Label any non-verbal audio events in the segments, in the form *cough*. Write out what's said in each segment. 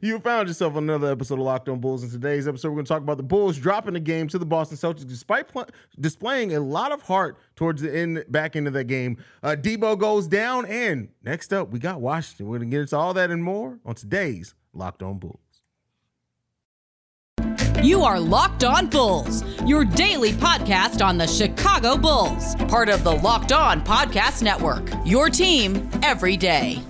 You found yourself on another episode of Locked On Bulls. In today's episode, we're going to talk about the Bulls dropping the game to the Boston Celtics, despite pl- displaying a lot of heart towards the end, back into that game. Uh, Debo goes down, and next up, we got Washington. We're going to get into all that and more on today's Locked On Bulls. You are Locked On Bulls, your daily podcast on the Chicago Bulls, part of the Locked On Podcast Network. Your team every day.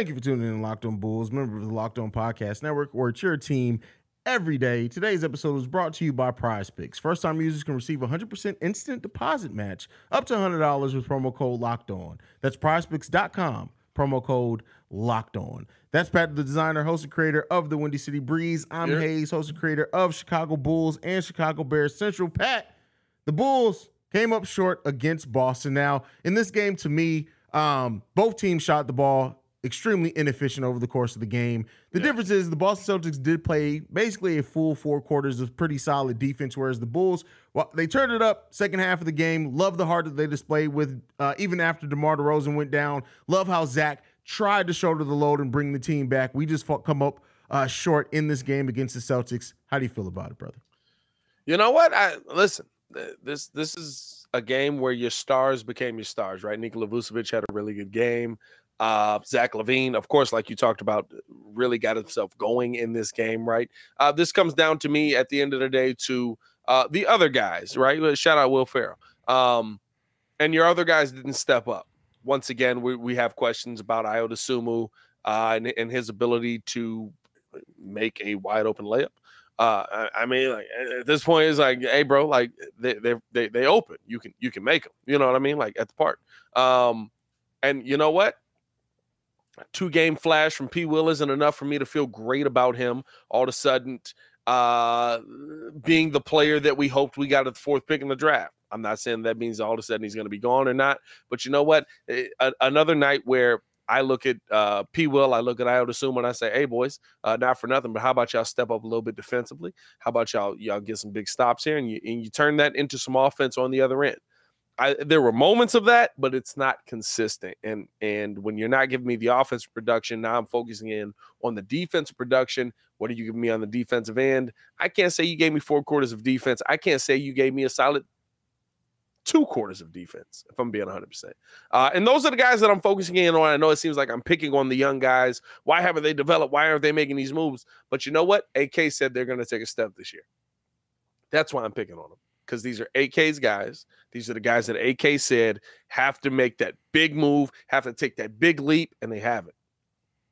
Thank you for tuning in to Locked On Bulls, member of the Locked On Podcast Network, where it's your team every day. Today's episode is brought to you by Prize Picks. First time users can receive 100% instant deposit match up to $100 with promo code Locked On. That's prizepicks.com, promo code Locked On. That's Pat, the designer, host, and creator of the Windy City Breeze. I'm Yep. Hayes, host and creator of Chicago Bulls and Chicago Bears Central. Pat, the Bulls came up short against Boston. Now, in this game, to me, um, both teams shot the ball extremely inefficient over the course of the game. The difference is the Boston Celtics did play basically a full four quarters of pretty solid defense, whereas the Bulls, well, they turned it up second half of the game. Love the heart that they displayed with uh, even after DeMar DeRozan went down. Love how Zach tried to shoulder the load and bring the team back. We just fought, come up uh, short in this game against the Celtics. How do you feel about it, brother? You know what? I listen. This this is a game where your stars became your stars, right? Nikola Vucevic had a really good game. Uh, Zach LaVine, of course, like you talked about, really got himself going in this game, right? Uh, this comes down to me at the end of the day to uh, the other guys, right? Shout out Will Ferrell. Um, and your other guys didn't step up. Once again, we, we have questions about Ayo Dosunmu uh, and, and his ability to make a wide open layup. Uh, I, I mean, like at this point, it's like, hey, bro, like they they they they open. You can you can make them. You know what I mean? Like at the park. Um, and you know what? Two game flash from P. Will isn't enough for me to feel great about him. All of a sudden, uh, being the player that we hoped we got at the fourth pick in the draft. I'm not saying that means all of a sudden he's going to be gone or not, but you know what? Eh, a- another night where I look at uh, P. Will, I look at Ayo Dosunmu, and I say, "Hey, boys, uh, not for nothing, but how about y'all step up a little bit defensively? How about y'all y'all get some big stops here, and you and you turn that into some offense on the other end." I, there were moments of that, but it's not consistent. And and when you're not giving me the offensive production, now I'm focusing in on the defensive production. What are you giving me on the defensive end? I can't say you gave me four quarters of defense. I can't say you gave me a solid two quarters of defense, if I'm being 100%. Uh, and those are the guys that I'm focusing in on. I know it seems like I'm picking on the young guys. Why haven't they developed? Why aren't they making these moves? But you know what? AK said they're going to take a step this year. That's why I'm picking on them because these are AK's guys. These are the guys that AK said have to make that big move, have to take that big leap, and they haven't.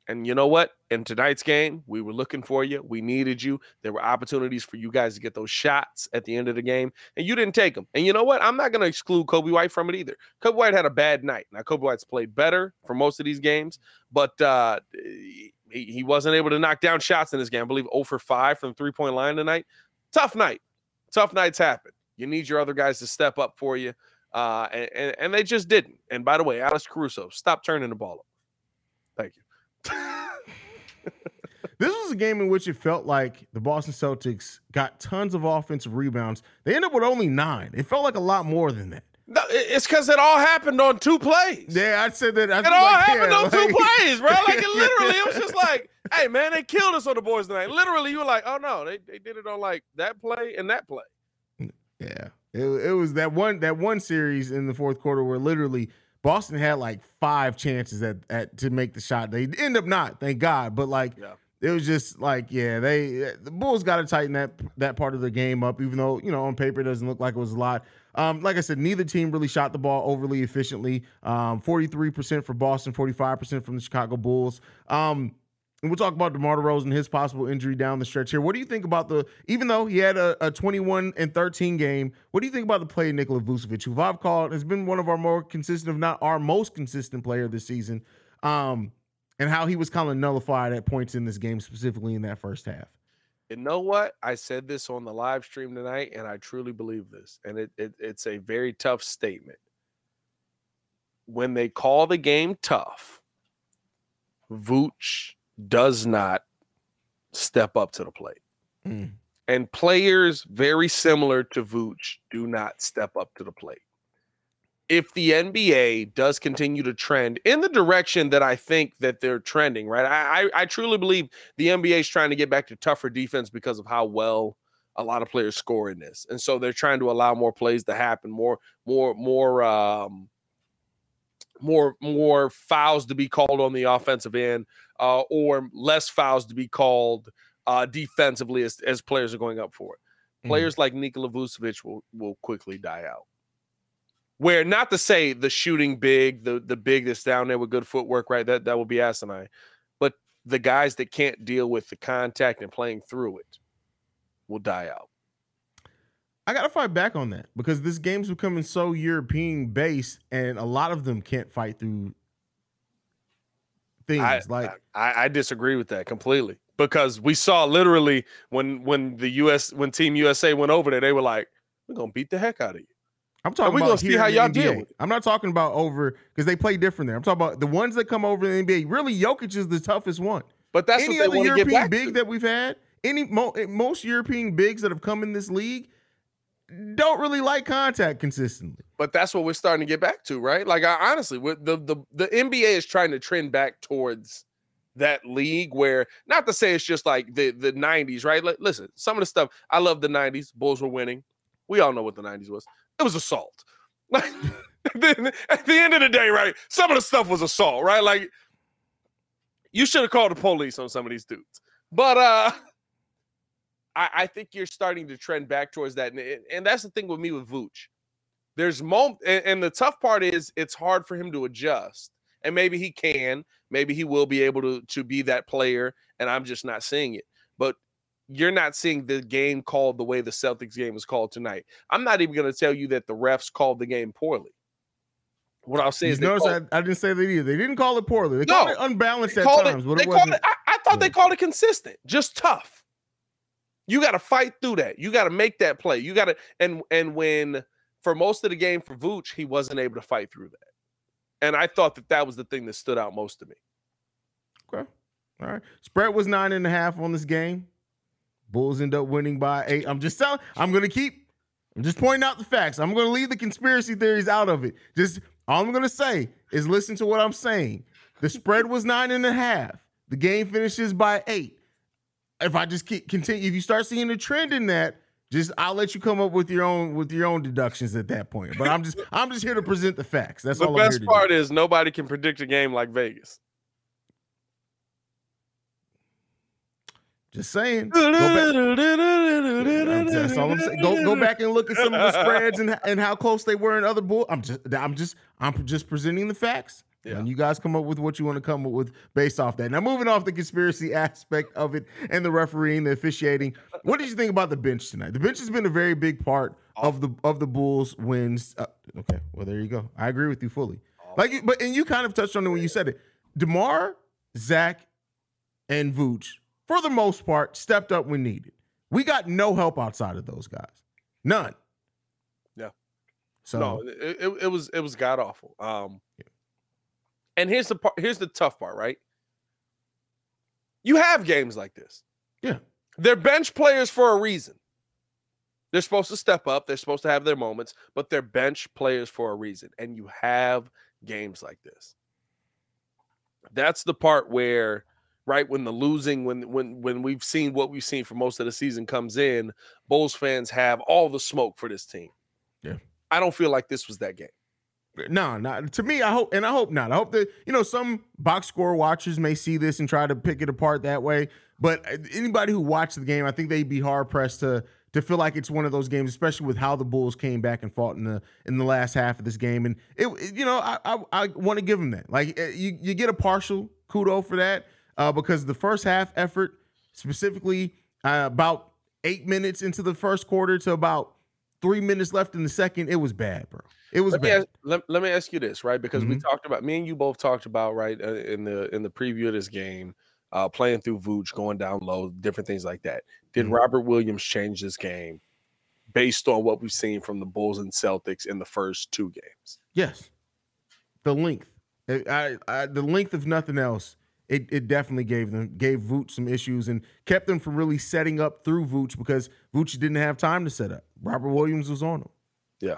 And you know what? In tonight's game, we were looking for you. We needed you. There were opportunities for you guys to get those shots at the end of the game, and you didn't take them. And you know what? I'm not going to exclude Coby White from it either. Coby White had a bad night. Now, Coby White's played better for most of these games, but uh, he, he wasn't able to knock down shots in this game. I believe 0 for 5 from the three point line tonight. Tough night. Tough nights happen. You need your other guys to step up for you. Uh, and, and, and they just didn't. And by the way, Alex Caruso, stop turning the ball up. Thank you. *laughs* This was a game in which it felt like the Boston Celtics got tons of offensive rebounds. They ended up with only nine. It felt like a lot more than that. No, it's because it all happened on two plays. Yeah, I said that. I It all like, happened yeah, on two *laughs* plays, bro. Like it *laughs* literally, it was just like, hey man, they killed us on the boys tonight. Literally, you were like, oh no, they, they did it on like that play and that play. Yeah, it, it was that one that one series in the fourth quarter where literally Boston had like five chances at, at to make the shot. They end up not, thank God. But like Yeah. it was just like yeah, they the Bulls got to tighten that that part of the game up. Even though you know on paper it doesn't look like it was a lot. Um, like I said, neither team really shot the ball overly efficiently. Um, 43% for Boston, 45% from the Chicago Bulls. Um, and we'll talk about DeMar DeRozan and his possible injury down the stretch here. What do you think about the, even though he had a, a 21 and 13 game, what do you think about the play of Nikola Vucevic, who I've called has been one of our more consistent, if not our most consistent player this season, um, and how he was kind of nullified at points in this game, specifically in that first half? You know what? I said this on the live stream tonight, and I truly believe this. And it, it it's a very tough statement. When they call the game tough, Vooch does not step up to the plate. Mm. And players very similar to Vooch do not step up to the plate. If the NBA does continue to trend in the direction that I think that they're trending, right? I, I, I truly believe the NBA is trying to get back to tougher defense because of how well a lot of players score in this. And so they're trying to allow more plays to happen, more, more, more um more more fouls to be called on the offensive end, uh, or less fouls to be called uh, defensively as, as players are going up for it. Mhm. Players like Nikola Vucevic will will quickly die out. Where not to say the shooting big, the the big that's down there with good footwork, right? That that will be asinine. But the guys that can't deal with the contact and playing through it will die out. I gotta fight back on that because this game's becoming so European based, and a lot of them can't fight through things I, like I, I disagree with that completely because we saw literally when when the US when Team USA went over there, they were like, "We're gonna beat the heck out of you." I'm talking we about gonna see how y'all deal with it. I'm not talking about over because they play different there. I'm talking about the ones that come over in the NBA. Really, Jokic is the toughest one. But that's any other they want get European big to. that we've had, any mo- eh, most European bigs that have come in this league don't really like contact consistently. But that's what we're starting to get back to, right? Like, I honestly, with the the the NBA is trying to trend back towards that league where, not to say it's just like the the '90s, right? Li- listen, some of the stuff I love the '90s. Bulls were winning. We all know what the '90s was. It was assault. *laughs* Like, at the end of the day, right? Some of the stuff was assault, right? Like, you should have called the police on some of these dudes. But uh *laughs* I, I think you're starting to trend back towards that. And, and that's the thing with me with Vooch. There's moment and, and the tough part is it's hard for him to adjust. And maybe he can, maybe he will be able to to be that player, and I'm just not seeing it. But you're not seeing the game called the way the Celtics game is called tonight. I'm not even going to tell you that the refs called the game poorly. What I'll say You is notice called- I, I didn't say that either. They didn't call it poorly. They No, called it unbalanced at times, it, but they it called wasn't. it, I, I thought they called it consistent, just tough. You got to fight through that. You got to make that play. You got to and and when for most of the game for Vooch, he wasn't able to fight through that. And I thought that that was the thing that stood out most to me. Okay. All right. Spread was nine and a half on this game. Bulls end up winning by eight. I'm just telling. I'm gonna keep. I'm just pointing out the facts. I'm gonna leave the conspiracy theories out of it. Just all I'm gonna say is listen to what I'm saying. The spread was nine and a half. The game finishes by eight. If I just keep continue, if you start seeing a trend in that, just I'll let you come up with your own with your own deductions at that point. But I'm just *laughs* I'm just here to present the facts. That's the all I'm here best part do. is nobody can predict a game like Vegas. Just saying. Go back. That's all I'm saying. Go go back and look at some of the spreads and and how close they were in other bull. I'm just I'm just I'm just presenting the facts. Yeah. And you guys come up with what you want to come up with based off that. Now moving off the conspiracy *laughs* aspect of it and the refereeing, the officiating. What did you think about the bench tonight? The bench has been a very big part of the of the Bulls wins. Uh, okay, well there you go. I agree with you fully. Like, you- but and you kind of touched on it when you said it. Demar, Zach, and Vooch, for the most part, stepped up when needed. We got no help outside of those guys. None. Yeah. So No, it, it, it was it was god awful. Um, and here's the part. Here's the tough part, right? You have games like this. Yeah. they're bench players for a reason. They're supposed to step up. They're supposed to have their moments, but they're bench players for a reason. And you have games like this. That's the part where, right when the losing, when when when we've seen what we've seen for most of the season comes in, Bulls fans have all the smoke for this team. Yeah. I don't feel like this was that game. No, not to me. I hope, and I hope not. I hope that you know some box score watchers may see this and try to pick it apart that way. But uh, anybody who watched the game, I think they'd be hard pressed to to feel like it's one of those games, especially with how the Bulls came back and fought in the in the last half of this game. And it, you know, I I, I want to give them that. Like uh, you you get a partial kudo for that uh, because the first half effort, specifically uh, about eight minutes into the first quarter to about three minutes left in the second, it was bad, bro. It was Let me, bad. ask, let, let me ask you this, right? Because we Mhm. talked about me and you both talked about right uh, in the in the preview of this game, uh, playing through Vooch, going down low, different things like that. Did Mhm. Robert Williams change this game based on what we've seen from the Bulls and Celtics in the first two games? Yes, the length. I, I the length of nothing else it, it definitely gave them gave Vooch some issues and kept them from really setting up through Vooch because Vooch didn't have time to set up. Robert Williams was on him. Yeah.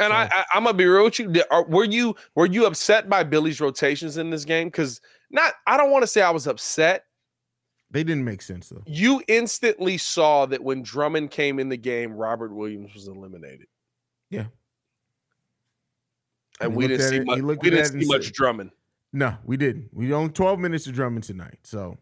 And I, I, am gonna be real with you. Were you were you upset by Billy's rotations in this game? Because not, I don't want to say I was upset. They didn't make sense though. You instantly saw that when Drummond came in the game, Robert Williams was eliminated. Yeah. And we didn't see it, much. We didn't see much Drummond. No, we didn't. We only 12 minutes of Drummond tonight. So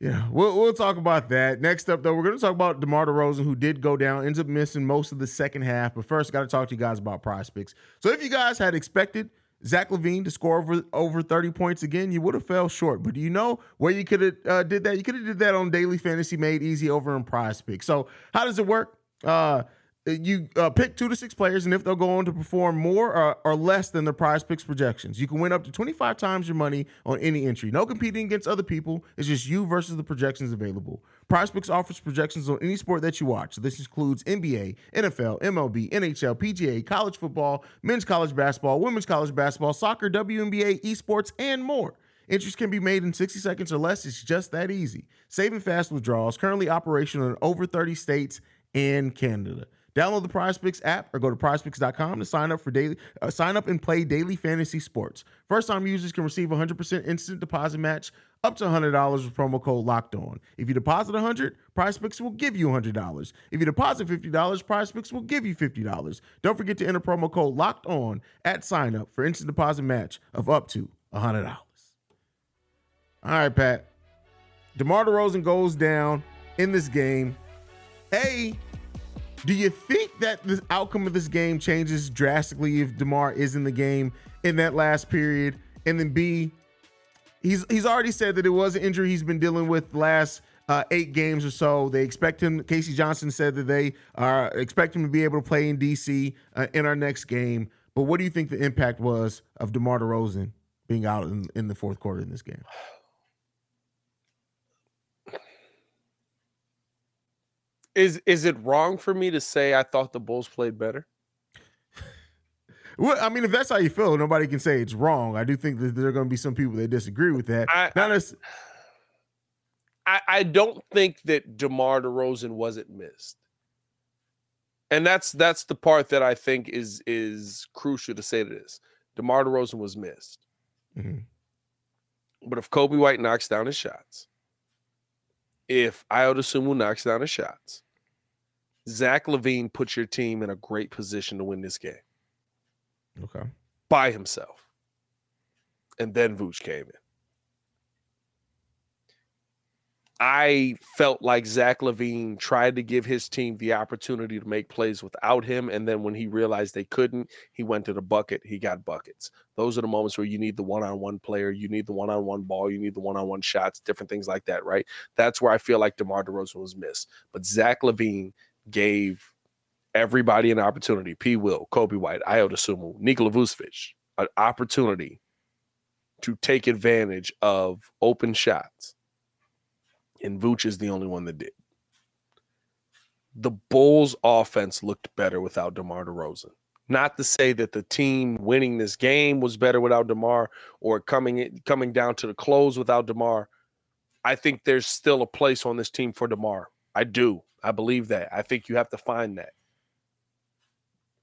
yeah, we'll we'll talk about that. Next up, though, we're going to talk about DeMar DeRozan, who did go down, ends up missing most of the second half. But first, got to talk to you guys about PrizePicks. So if you guys had expected Zach LaVine to score over over 30 points again, you would have fell short. But do you know where you could have uh, did that? You could have did that on Daily Fantasy Made Easy over in PrizePicks. So how does it work? Uh, you uh, pick two to six players, and if they'll go on to perform more or, or, less than the prize picks projections, you can win up to 25 times your money on any entry. No competing against other people. It's just you versus the projections available. Prize Picks offers projections on any sport that you watch. This includes NBA, NFL, MLB, NHL, PGA, college football, men's college basketball, women's college basketball, soccer, WNBA, esports, and more. Entries can be made in 60 seconds or less. It's just that easy. Saving fast withdrawals, currently operational in over 30 states and Canada. Download the PrizePicks app or go to PrizePicks.com to sign up for daily. Uh, sign up and play daily fantasy sports. First time users can receive 100% instant deposit match up to $100 with promo code Locked On. If you deposit 100, PrizePicks will give you $100. If you deposit $50, PrizePicks will give you $50. Don't forget to enter promo code Locked On at sign up for instant deposit match of up to $100. All right, Pat. DeMar DeRozan goes down in this game. A, do you think that the outcome of this game changes drastically if DeMar is in the game in that last period? And then B, he's he's already said that it was an injury he's been dealing with last uh, eight games or so. They expect him. K.C. Johnson said that they are expect him to be able to play in DC uh, in our next game. But what do you think the impact was of DeMar DeRozan being out in, in the fourth quarter in this game? Is is it wrong for me to say I thought the Bulls played better? Well, I mean, if that's how you feel, nobody can say it's wrong. I do think that there are going to be some people that disagree with that. I, Not as I, I don't think that DeMar DeRozan wasn't missed, and that's that's the part that I think is is crucial to say to this. DeMar DeRozan was missed, mm-hmm. but if Coby White knocks down his shots, if Ayo Dosunmu knocks down his shots, Zach LaVine puts your team in a great position to win this game. Okay. By himself. And then Vooch came in. I felt like Zach LaVine tried to give his team the opportunity to make plays without him. And then when he realized they couldn't, he went to the bucket. He got buckets. Those are the moments where you need the one on one player, you need the one on one ball, you need the one on one shots, different things like that, right? That's where I feel like DeMar DeRozan was missed. But Zach LaVine gave everybody an opportunity. P. Will, Coby White, Ayo Dosunmu, Nikola Vucevic, an opportunity to take advantage of open shots. And Vooch is the only one that did. The Bulls offense looked better without DeMar DeRozan. Not to say that the team winning this game was better without DeMar or coming coming down to the close without DeMar. I think there's still a place on this team for DeMar. I do. I believe that. I think you have to find that.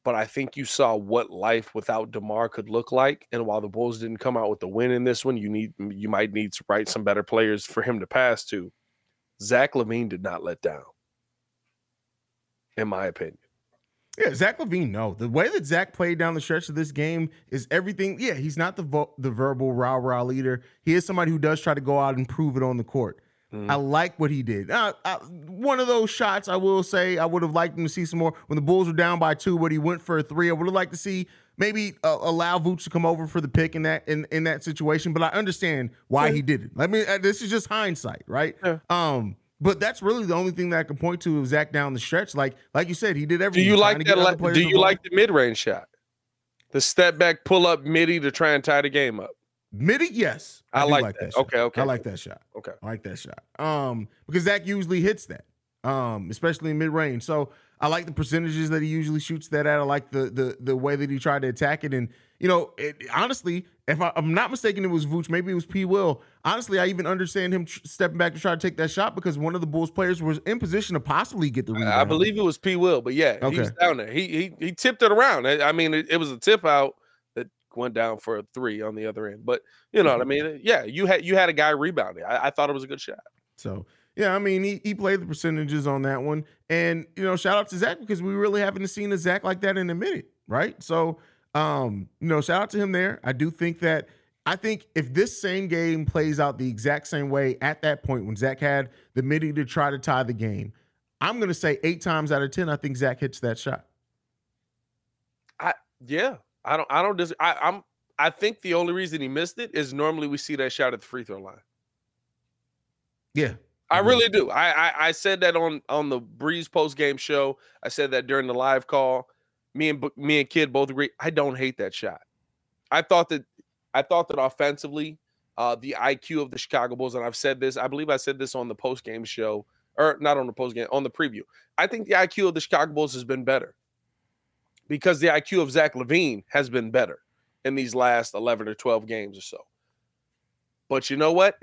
But I think you saw what life without DeMar could look like. And while the Bulls didn't come out with the win in this one, you need you might need to write some better players for him to pass to. Zach LaVine did not let down, in my opinion. Yeah, Zach LaVine. No, the way that Zach played down the stretch of this game is everything. Yeah, he's not the vo- the verbal rah rah leader. He is somebody who does try to go out and prove it on the court. Mm. I like what he did. Uh, I, one of those shots, I will say, I would have liked him to see some more. When the Bulls were down by two, but he went for a three, I would have liked to see maybe uh, allow Vooch to come over for the pick in that in, in that situation. But I understand why yeah. he did it. Let me. Uh, this is just hindsight, right? Yeah. Um. But that's really the only thing that I can point to of Zach down the stretch. Like like you said, he did everything. Do you like that? do you like the mid range shot? The step back pull up midi to try and tie the game up. Midi, yes. I, I like, like, that. that okay, okay. I like that shot. Okay. I like that shot. Um, because Zach usually hits that. Um, especially in mid range. So I like the percentages that he usually shoots that at. I like the the the way that he tried to attack it. And you know, it, honestly, if I, am not mistaken, it was Vooch. Maybe it was P. Will. Honestly, I even understand him tr- stepping back to try to take that shot because one of the Bulls players was in position to possibly get the rebound. I believe it was P. Will, but yeah, okay. he was down there. He he he tipped it around. I mean, it, it, was a tip out that went down for a three on the other end. But you know what I mm-hmm. mean? Yeah, you had you had a guy rebounding. I, I thought it was a good shot. So yeah, I mean, he, he played the percentages on that one. And, you know, shout out to Zach because we really haven't seen a Zach like that in a minute, right? So, um, you know, shout out to him there. I do think that I think if this same game plays out the exact same way at that point when Zach had the midi to try to tie the game, I'm gonna say eight times out of ten, I think Zach hits that shot. I yeah, I don't I don't dis- I, I'm I think the only reason he missed it is normally we see that shot at the free throw line. Yeah, I really do. I, I, I said that on on the Breeze post game show. I said that during the live call. Me and me and Kid both agree. I don't hate that shot. I thought that I thought that offensively, uh, the IQ of the Chicago Bulls, and I've said this. I believe I said this on the post game show, or not on the post game, on the preview. I think the IQ of the Chicago Bulls has been better because the IQ of Zach LaVine has been better in these last eleven or twelve games or so. But you know what?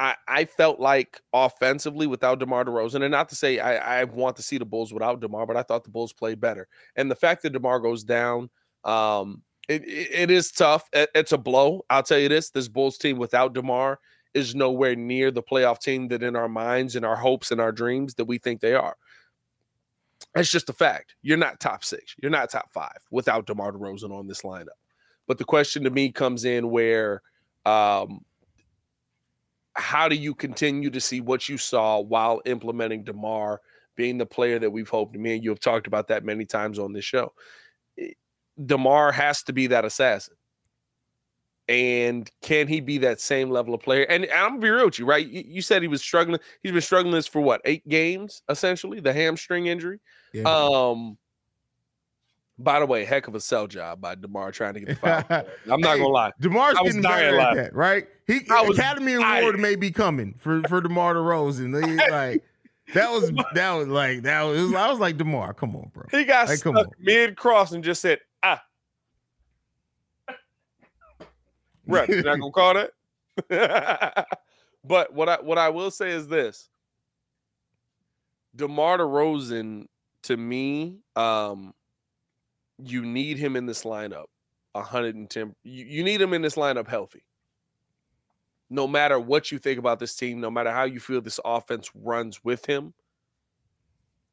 I, I felt like offensively without DeMar DeRozan, and not to say I, I want to see the Bulls without DeMar, but I thought the Bulls played better. And the fact that DeMar goes down, um, it, it, is tough. It's a blow. I'll tell you this: this Bulls team without DeMar is nowhere near the playoff team that in our minds and our hopes and our dreams that we think they are. It's just a fact. You're not top six. You're not top five without DeMar DeRozan on this lineup. But the question to me comes in where um, how do you continue to see what you saw while implementing DeMar being the player that we've hoped? Me and you have talked about that many times on this show. DeMar has to be that assassin. And can he be that same level of player? And I'm gonna be real with you, right? You said he was struggling. He's been struggling this for what eight games, essentially, the hamstring injury. Yeah. Um, by the way, heck of a sell job by Demar trying to get the *laughs* foul. I'm not hey, gonna lie. Demar's getting better at that, right? He was, Academy Award may be coming for for Demar Derozan. *laughs* like that was that was like that was I was like Demar, come on, bro. He got like, stuck mid cross and just said ah. *laughs* Right, you're not gonna call that. but what I what I will say is this: Demar Derozan to me, um, you need him in this lineup 110 you, you need him in this lineup healthy. No matter what you think about this team no matter how you feel this offense runs with him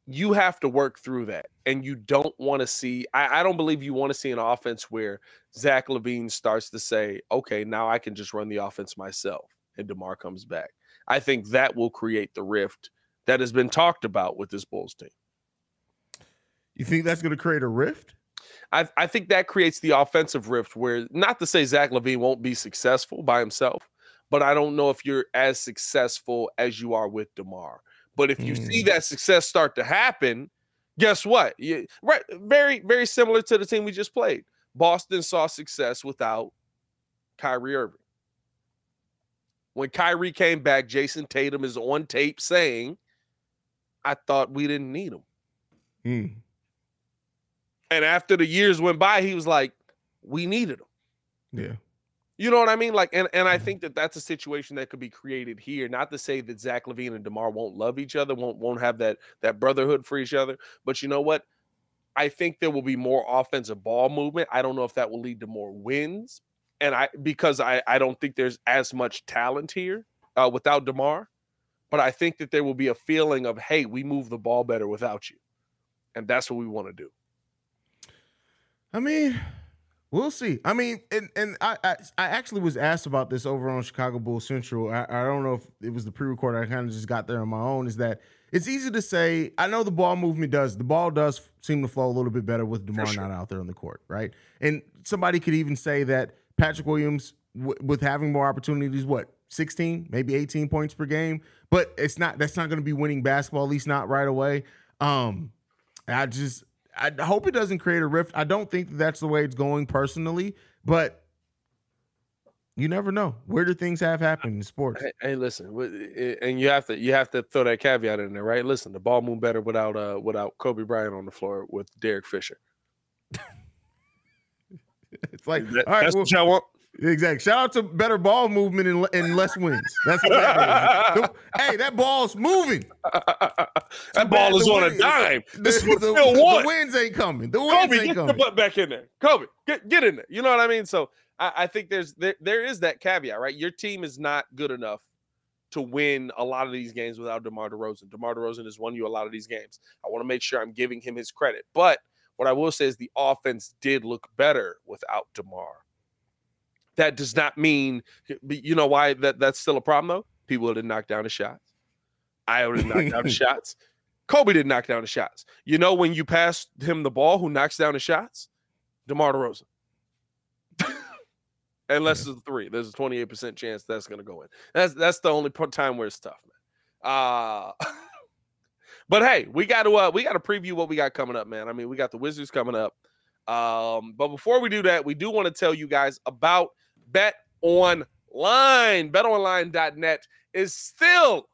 you have to work through that. And you don't want to see I, I don't believe you want to see an offense where zach lavine starts to say okay now i can just run the offense myself and demar comes back. I think that will create the rift that has been talked about with this bulls team. You think that's going to create a rift I, I think that creates the offensive rift where not to say Zach LaVine won't be successful by himself, but I don't know if you're as successful as you are with DeMar. But if you mm. see that success start to happen, guess what? You, right, very, very similar to the team we just played. Boston saw success without Kyrie Irving. When Kyrie came back, Jayson Tatum is on tape saying, I thought we didn't need him. Mm. And after the years went by, he was like, we needed him. Yeah. You know what I mean? Like, and, and I mm-hmm. think that that's a situation that could be created here. Not to say that Zach LaVine and Demar won't love each other, won't won't have that that brotherhood for each other. But you know what? I think there will be more offensive ball movement. I don't know if that will lead to more wins, and I because I I don't think there's as much talent here uh, without Demar. But I think that there will be a feeling of hey, we move the ball better without you, and that's what we want to do. I mean, we'll see. I mean, and and I, I, I actually was asked about this over on Chicago Bull Central. I, I don't know if it was the pre-record. I kind of just got there on my own. Is that it's easy to say. I know the ball movement does. The ball does seem to flow a little bit better with Demar sure. not out there on the court, right? And somebody could even say that Patrick Williams, w- with having more opportunities, what 16, maybe 18 points per game, but it's not. That's not going to be winning basketball, at least not right away. Um, I just I hope it doesn't create a rift. I don't think that's the way it's going personally, but you never know. Where do things have happened in sports? Hey, hey, listen, and you have to you have to throw that caveat in there, right? Listen, the ball moved better without uh without Kobe Bryant on the floor with Derek Fisher. *laughs* it's like that, that's well, what y'all want. Exactly. Shout out to better ball movement and, and less wins. That's what that is. hey, that ball's moving. *laughs* that ball is on a dime. This the, the, the, wins ain't coming. The wins Kobe, ain't get coming. your butt back in there. Kobe, get get in there. You know what I mean? So I, I think there's there, there is that caveat, right? Your team is not good enough to win a lot of these games without DeMar DeRozan. DeMar DeRozan has won you a lot of these games. I want to make sure I'm giving him his credit. But what I will say is the offense did look better without DeMar that does not mean you know why that that's still a problem though. People didn't knock down the shots. I didn't knock down the *laughs* shots. Kobe didn't knock down the shots. You know when you pass him the ball, who knocks down the shots? DeMar DeRozan. *laughs* Unless yeah. it's a three, there's a 28% chance that's going to go in. That's that's the only time where it's tough, man. Uh *laughs* but hey, we got to uh, we got to preview what we got coming up, man. I mean, we got the Wizards coming up. Um, but before we do that, we do want to tell you guys about Bet Online. BetOnline.net is still,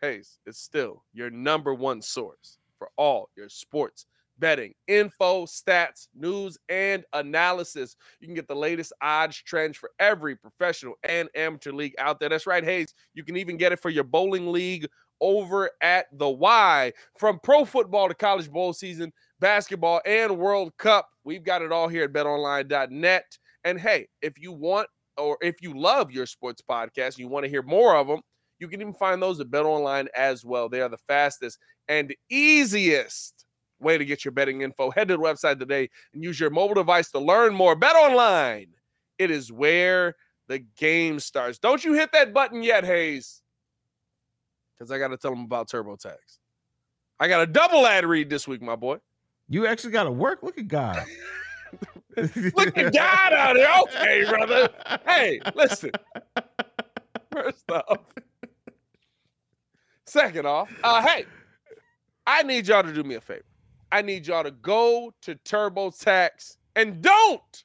hey, it's still your number one source for all your sports betting info, stats, news, and analysis. You can get the latest odds trends for every professional and amateur league out there. That's right, Hayes. You can even get it for your bowling league over at the Y. From pro football to college bowl season, basketball, and World Cup, we've got it all here at betonline.net. And hey, if you want or if you love your sports podcast and you want to hear more of them, you can even find those at Bet Online as well. They are the fastest and easiest way to get your betting info. Head to the website today and use your mobile device to learn more. Bet Online. It is where the game starts. Don't you hit that button yet, Hayes? Because I got to tell them about TurboTax. I got a double ad read this week, my boy. You actually got to work. Look at God. *laughs* *laughs* Look at God out there. Okay, brother. Hey, listen. First off, second off, uh, hey, I need y'all to do me a favor. I need y'all to go to TurboTax and don't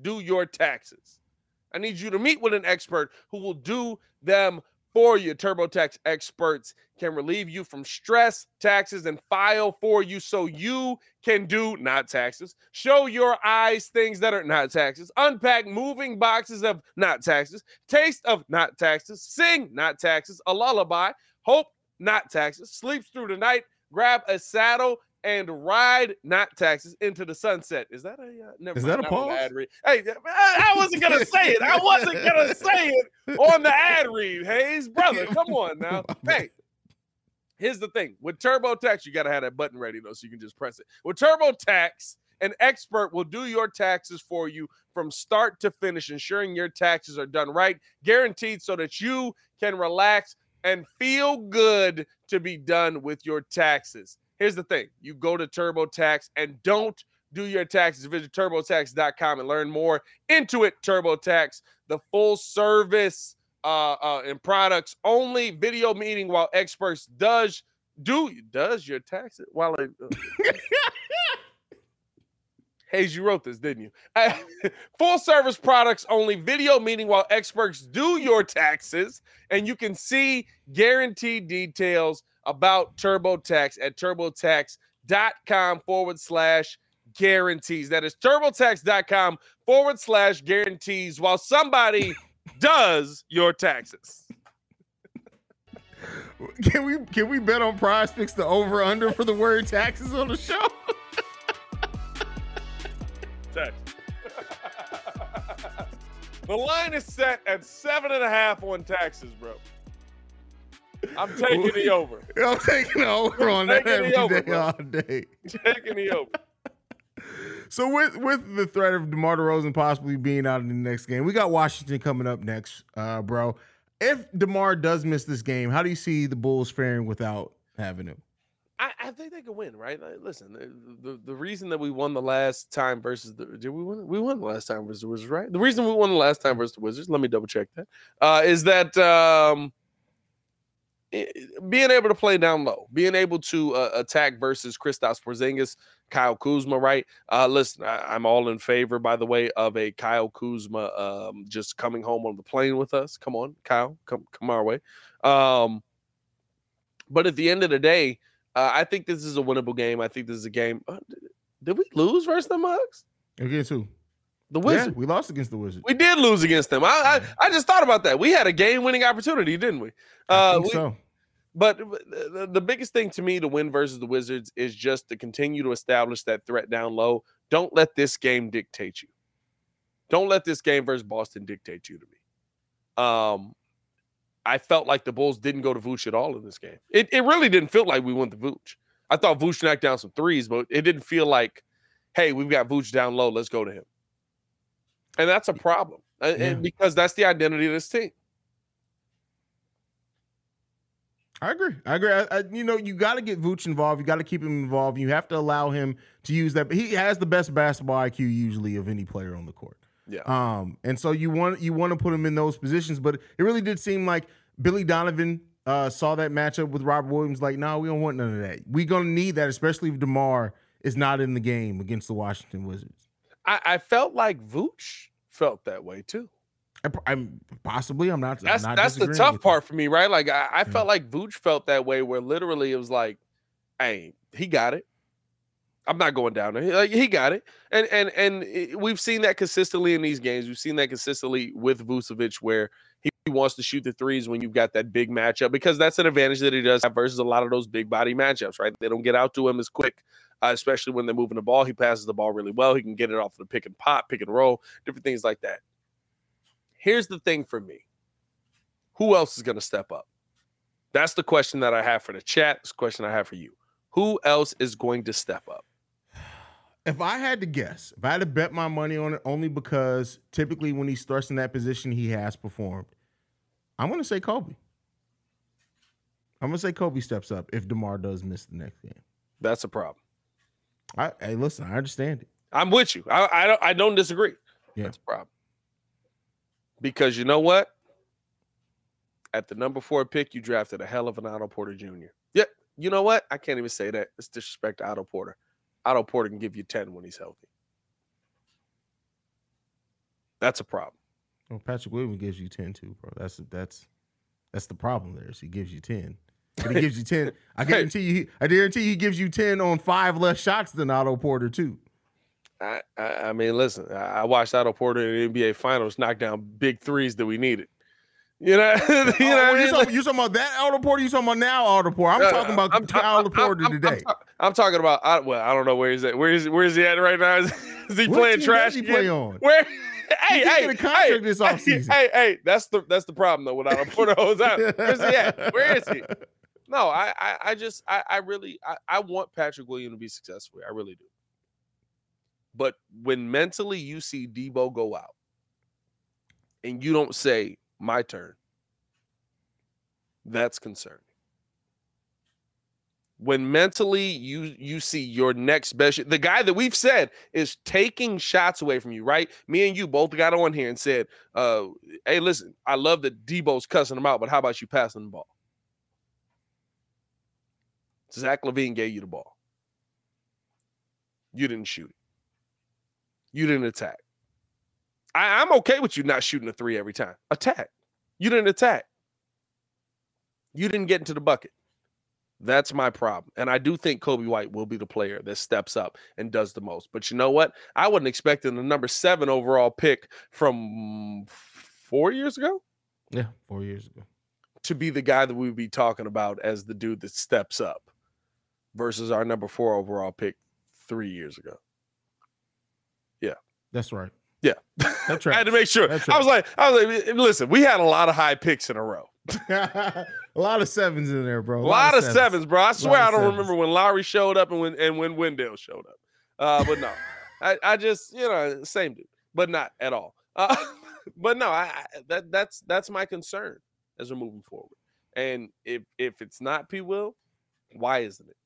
do your taxes. I need you to meet with an expert who will do them for you. TurboTax experts can relieve you from stress, taxes, and file for you so you can do not taxes. Show your eyes things that are not taxes. Unpack moving boxes of not taxes. Taste of not taxes. Sing not taxes. A lullaby. Hope not taxes. Sleeps through the night. Grab a saddle and ride not taxes into the sunset. Is that a uh, never Is that a pause? Ad read. Hey, I, I wasn't gonna say it. I wasn't gonna say it on the ad read. Hayes, brother, come on now. *laughs* Hey, here's the thing: with TurboTax, you gotta have that button ready though, so you can just press it. With TurboTax, an expert will do your taxes for you from start to finish, ensuring your taxes are done right, guaranteed, so that you can relax and feel good to be done with your taxes. Here's the thing you go to TurboTax and don't do your taxes. Visit turbotax.com and learn more. Intuit TurboTax, the full service uh, uh, and products only video meeting while experts does do does your taxes while it, uh, *laughs* Hayes, you wrote this, didn't you? *laughs* full service products only, video meeting while experts do your taxes, and you can see guaranteed details about TurboTax at turbotax.com forward slash guarantees. That is turbotax.com forward slash guarantees while somebody does your taxes. *laughs* Can we can we bet on prize picks the over under for the word taxes on the show? *laughs* Tax. *laughs* the line is set at seven and a half on taxes, bro. I'm taking the over. *laughs* I'm taking the over on that every over, day, all day. Taking the over. *laughs* So with with the threat of DeMar DeRozan possibly being out in the next game, we got Washington coming up next, uh, bro. If DeMar does miss this game, how do you see the Bulls faring without having him? I, I think they could win, right? Like, listen, the, the, the reason that we won the last time versus the did we win? We won the last time versus the Wizards, right? The reason we won the last time versus the Wizards, let me double check that, uh, is that um, being able to play down low, being able to uh, attack versus Kristaps Porzingis, Kyle Kuzma, right? Uh, listen, I, am all in favor, by the way, of a Kyle Kuzma um, just coming home on the plane with us. Come on, Kyle, come come our way. Um, but at the end of the day, uh, I think this is a winnable game. I think this is a game. Uh, did we lose versus the Mugs? Against who? The Wizards. Yeah, we lost against the Wizards. We did lose against them. I, I, I just thought about that. We had a game winning opportunity, didn't we? I Uh, think we- so. But the, the biggest thing to me to win versus the Wizards is just to continue to establish that threat down low. Don't let this game dictate you. Don't let this game versus Boston dictate you to me. Um, I felt like the Bulls didn't go to Vooch at all in this game. It, it really didn't feel like we went to Vooch. I thought Vooch knocked down some threes, but it didn't feel like, hey, we've got Vooch down low. Let's go to him. And that's a problem. And- Yeah. And because that's the identity of this team. I agree. I agree. I, I, you know, you got to get Vooch involved. You got to keep him involved. You have to allow him to use that. But he has the best basketball IQ usually of any player on the court. Yeah. Um, and so you want you want to put him in those positions, but it really did seem like Billy Donovan uh, saw that matchup with Robert Williams. Like, no, we don't want none of that. We're gonna need that, especially if Demar is not in the game against the Washington Wizards. I, I felt like Vooch felt that way too. I, am possibly. I'm not. I'm That's not that's the tough you. part for me, right? Like I, I Yeah. felt like Vooch felt that way, where literally it was like, "Hey, he got it. I'm not going down there. Like he got it." And and and eh, we've seen that consistently in these games. We've seen that consistently with Vucevic, where he, he wants to shoot the threes when you've got that big matchup because that's an advantage that he does have versus a lot of those big body matchups, right? They don't get out to him as quick. Uh, especially when they're moving the ball, he passes the ball really well. He can get it off of the pick and pop, pick and roll, different things like that. Here's the thing for me who else is going to step up? That's the question that I have for the chat. It's the question I have for you. Who else is going to step up? If I had to guess, if I had to bet my money on it, only because typically when he's thrust in that position, he has performed. I'm gonna say Kobe. I'm gonna say Kobe steps up if Demar does miss the next game. That's a problem. I hey, listen, I understand it. I'm with you. I, I don't I don't disagree. Yeah. That's a problem. Because you know what? At the number four pick, you drafted a hell of an Otto Porter Jr. Yeah, you know what? I can't even say that. It's disrespect to Otto Porter. Otto Porter can give you 10 when he's healthy. That's a problem. Well, Patrick Williams gives you 10 too, bro. That's that's that's the problem there. So he gives you 10. He gives you 10. I guarantee you, I guarantee he gives you 10 on five less shots than Otto Porter, too. I, I, I mean, listen, I watched Otto Porter in the NBA Finals knock down big threes that we needed. You know, *laughs* you oh, know well, you're, talking, you're, talking, about that Otto Porter. You're talking about now Otto Porter. I'm talking about I'm Porter I'm, I'm, today. I'm, I'm, talking about. I, well, I don't know where he's at. Where is where is he at right now? Is, *laughs* is he what playing trash? Does he play on? Where? Hey, he hey, a contract hey, this offseason. Hey, hey, hey, that's the that's the problem though. With Otto Porter holds out. Where's he at? Where is he? No, I I, I just I, I really I, I want Patrick Williams to be successful. I really do. But when mentally you see Debo go out, and you don't say my turn, that's concerning when mentally you you see your next best the guy that we've said is taking shots away from you right me and you both got on here and said uh hey listen i love that debo's cussing him out but how about you passing the ball zach lavine gave you the ball. You didn't shoot it. You didn't attack. I, i'm okay with you not shooting a three every time. Attack. You didn't attack. You didn't get into the bucket. That's my problem. And I do think Coby White will be the player that steps up and does the most. But you know what? I wasn't expecting the number seven overall pick from four years ago? Yeah, four years ago. to be the guy that we would be talking about as the dude that steps up versus our number four overall pick three years ago. Yeah. That's right. Yeah. That's *laughs* right. I had to make sure. That's I was like, I was like, listen, we had a lot of high picks in a row. *laughs* a lot of sevens in there, bro. A lot, of sevens. bro. I swear I don't sevens. remember when Lauri showed up and when and when Wendell showed up. Uh, but no, *laughs* I, I just you know same dude, but not at all. Uh, but no, I, I that that's that's my concern as we're moving forward. And if if it's not P. Will, why isn't it?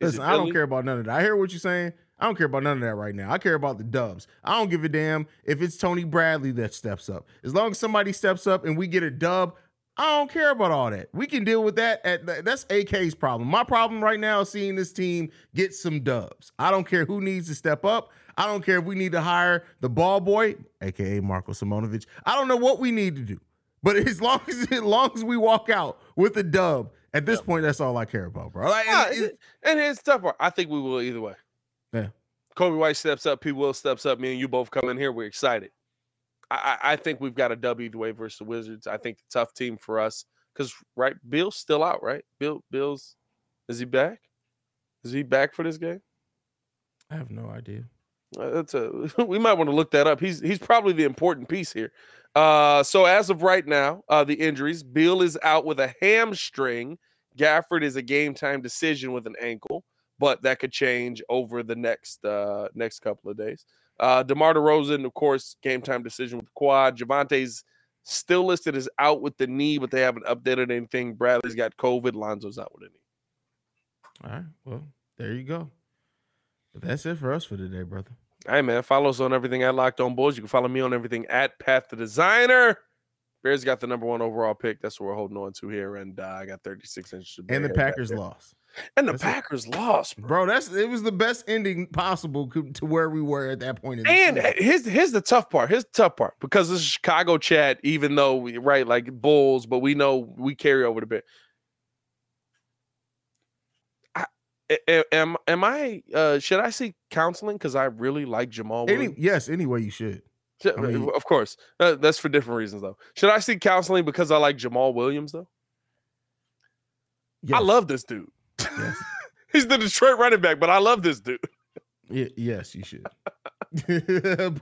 Is Listen, I don't care about none of that. I hear what you're saying. I don't care about none of that right now. I care about the dubs. I don't give a damn if it's Tony Bradley that steps up. As long as somebody steps up and we get a dub, I don't care about all that. We can deal with that. At that's AK's problem. My problem right now is seeing this team get some dubs. I don't care who needs to step up. I don't care if we need to hire the ball boy, aka Marko Simonovic. I don't know what we need to do. But *laughs* as long as as long as we walk out with a dub, at this point, that's all I care about, bro. Like, Ah, it- it- and here's the tough part. I think we will either way. Yeah. Coby White steps up, P. Will steps up. Me and you both come in here. We're excited. I, I think we've got a W the way versus the Wizards. I think the tough team for us because right, Bill's still out, right? Bill, Bill's is he back? Is he back for this game? I have no idea. Uh, that's a *laughs* we might want to look that up. He's he's probably the important piece here. Uh, so as of right now, uh, the injuries: Beal is out with a hamstring. Gafford is a game time decision with an ankle, but that could change over the next uh, next couple of days. Uh, DeMar DeRozan, of course, game time decision with quad. Javonte's still listed as out with the knee, but they haven't updated anything. Bradley's got COVID. Lonzo's out with a knee. All right. Well, there you go. That's it for us for today, brother. Hey man, follow us on everything at Locked On Bulls. You can follow me on everything at Pat the Designer. Bears got the number one overall pick. That's what we're holding on to here, and uh, I got 36 inches. And the Packers lost. And the that's Packers it. lost, bro. bro. That's it was the best ending possible to where we were at that point. and season. here's here's the tough part. Here's the tough part because this is Chicago chat. Even though we right like Bulls, but we know we carry over the bit. Am am I uh should I seek counseling because I really like Jamaal Any, yes, anyway you should. I mean, of course. Uh, that's for different reasons though. Should I seek counseling because I like Jamaal Williams though? Yes. I love this dude. Yes. *laughs* He's the Detroit running back, but I love this dude. Y- yes, you should. *laughs* *laughs*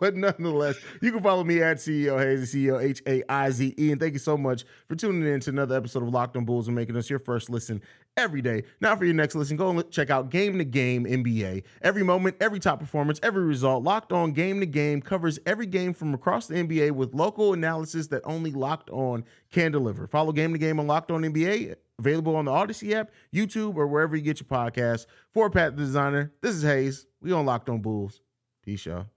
but nonetheless, you can follow me at CEO Haize, CEO H A I Z E. And thank you so much for tuning in to another episode of Locked on Bulls and making us your first listen every day. Now, for your next listen, go and check out Game to Game NBA. Every moment, every top performance, every result. Locked on Game to Game covers every game from across the NBA with local analysis that only Locked on can deliver. Follow Game to Game on Locked on NBA Available on the Audacy app, YouTube, or wherever you get your podcasts. For Pat the Designer, this is Hayes. We on Locked on Bulls. Y'all.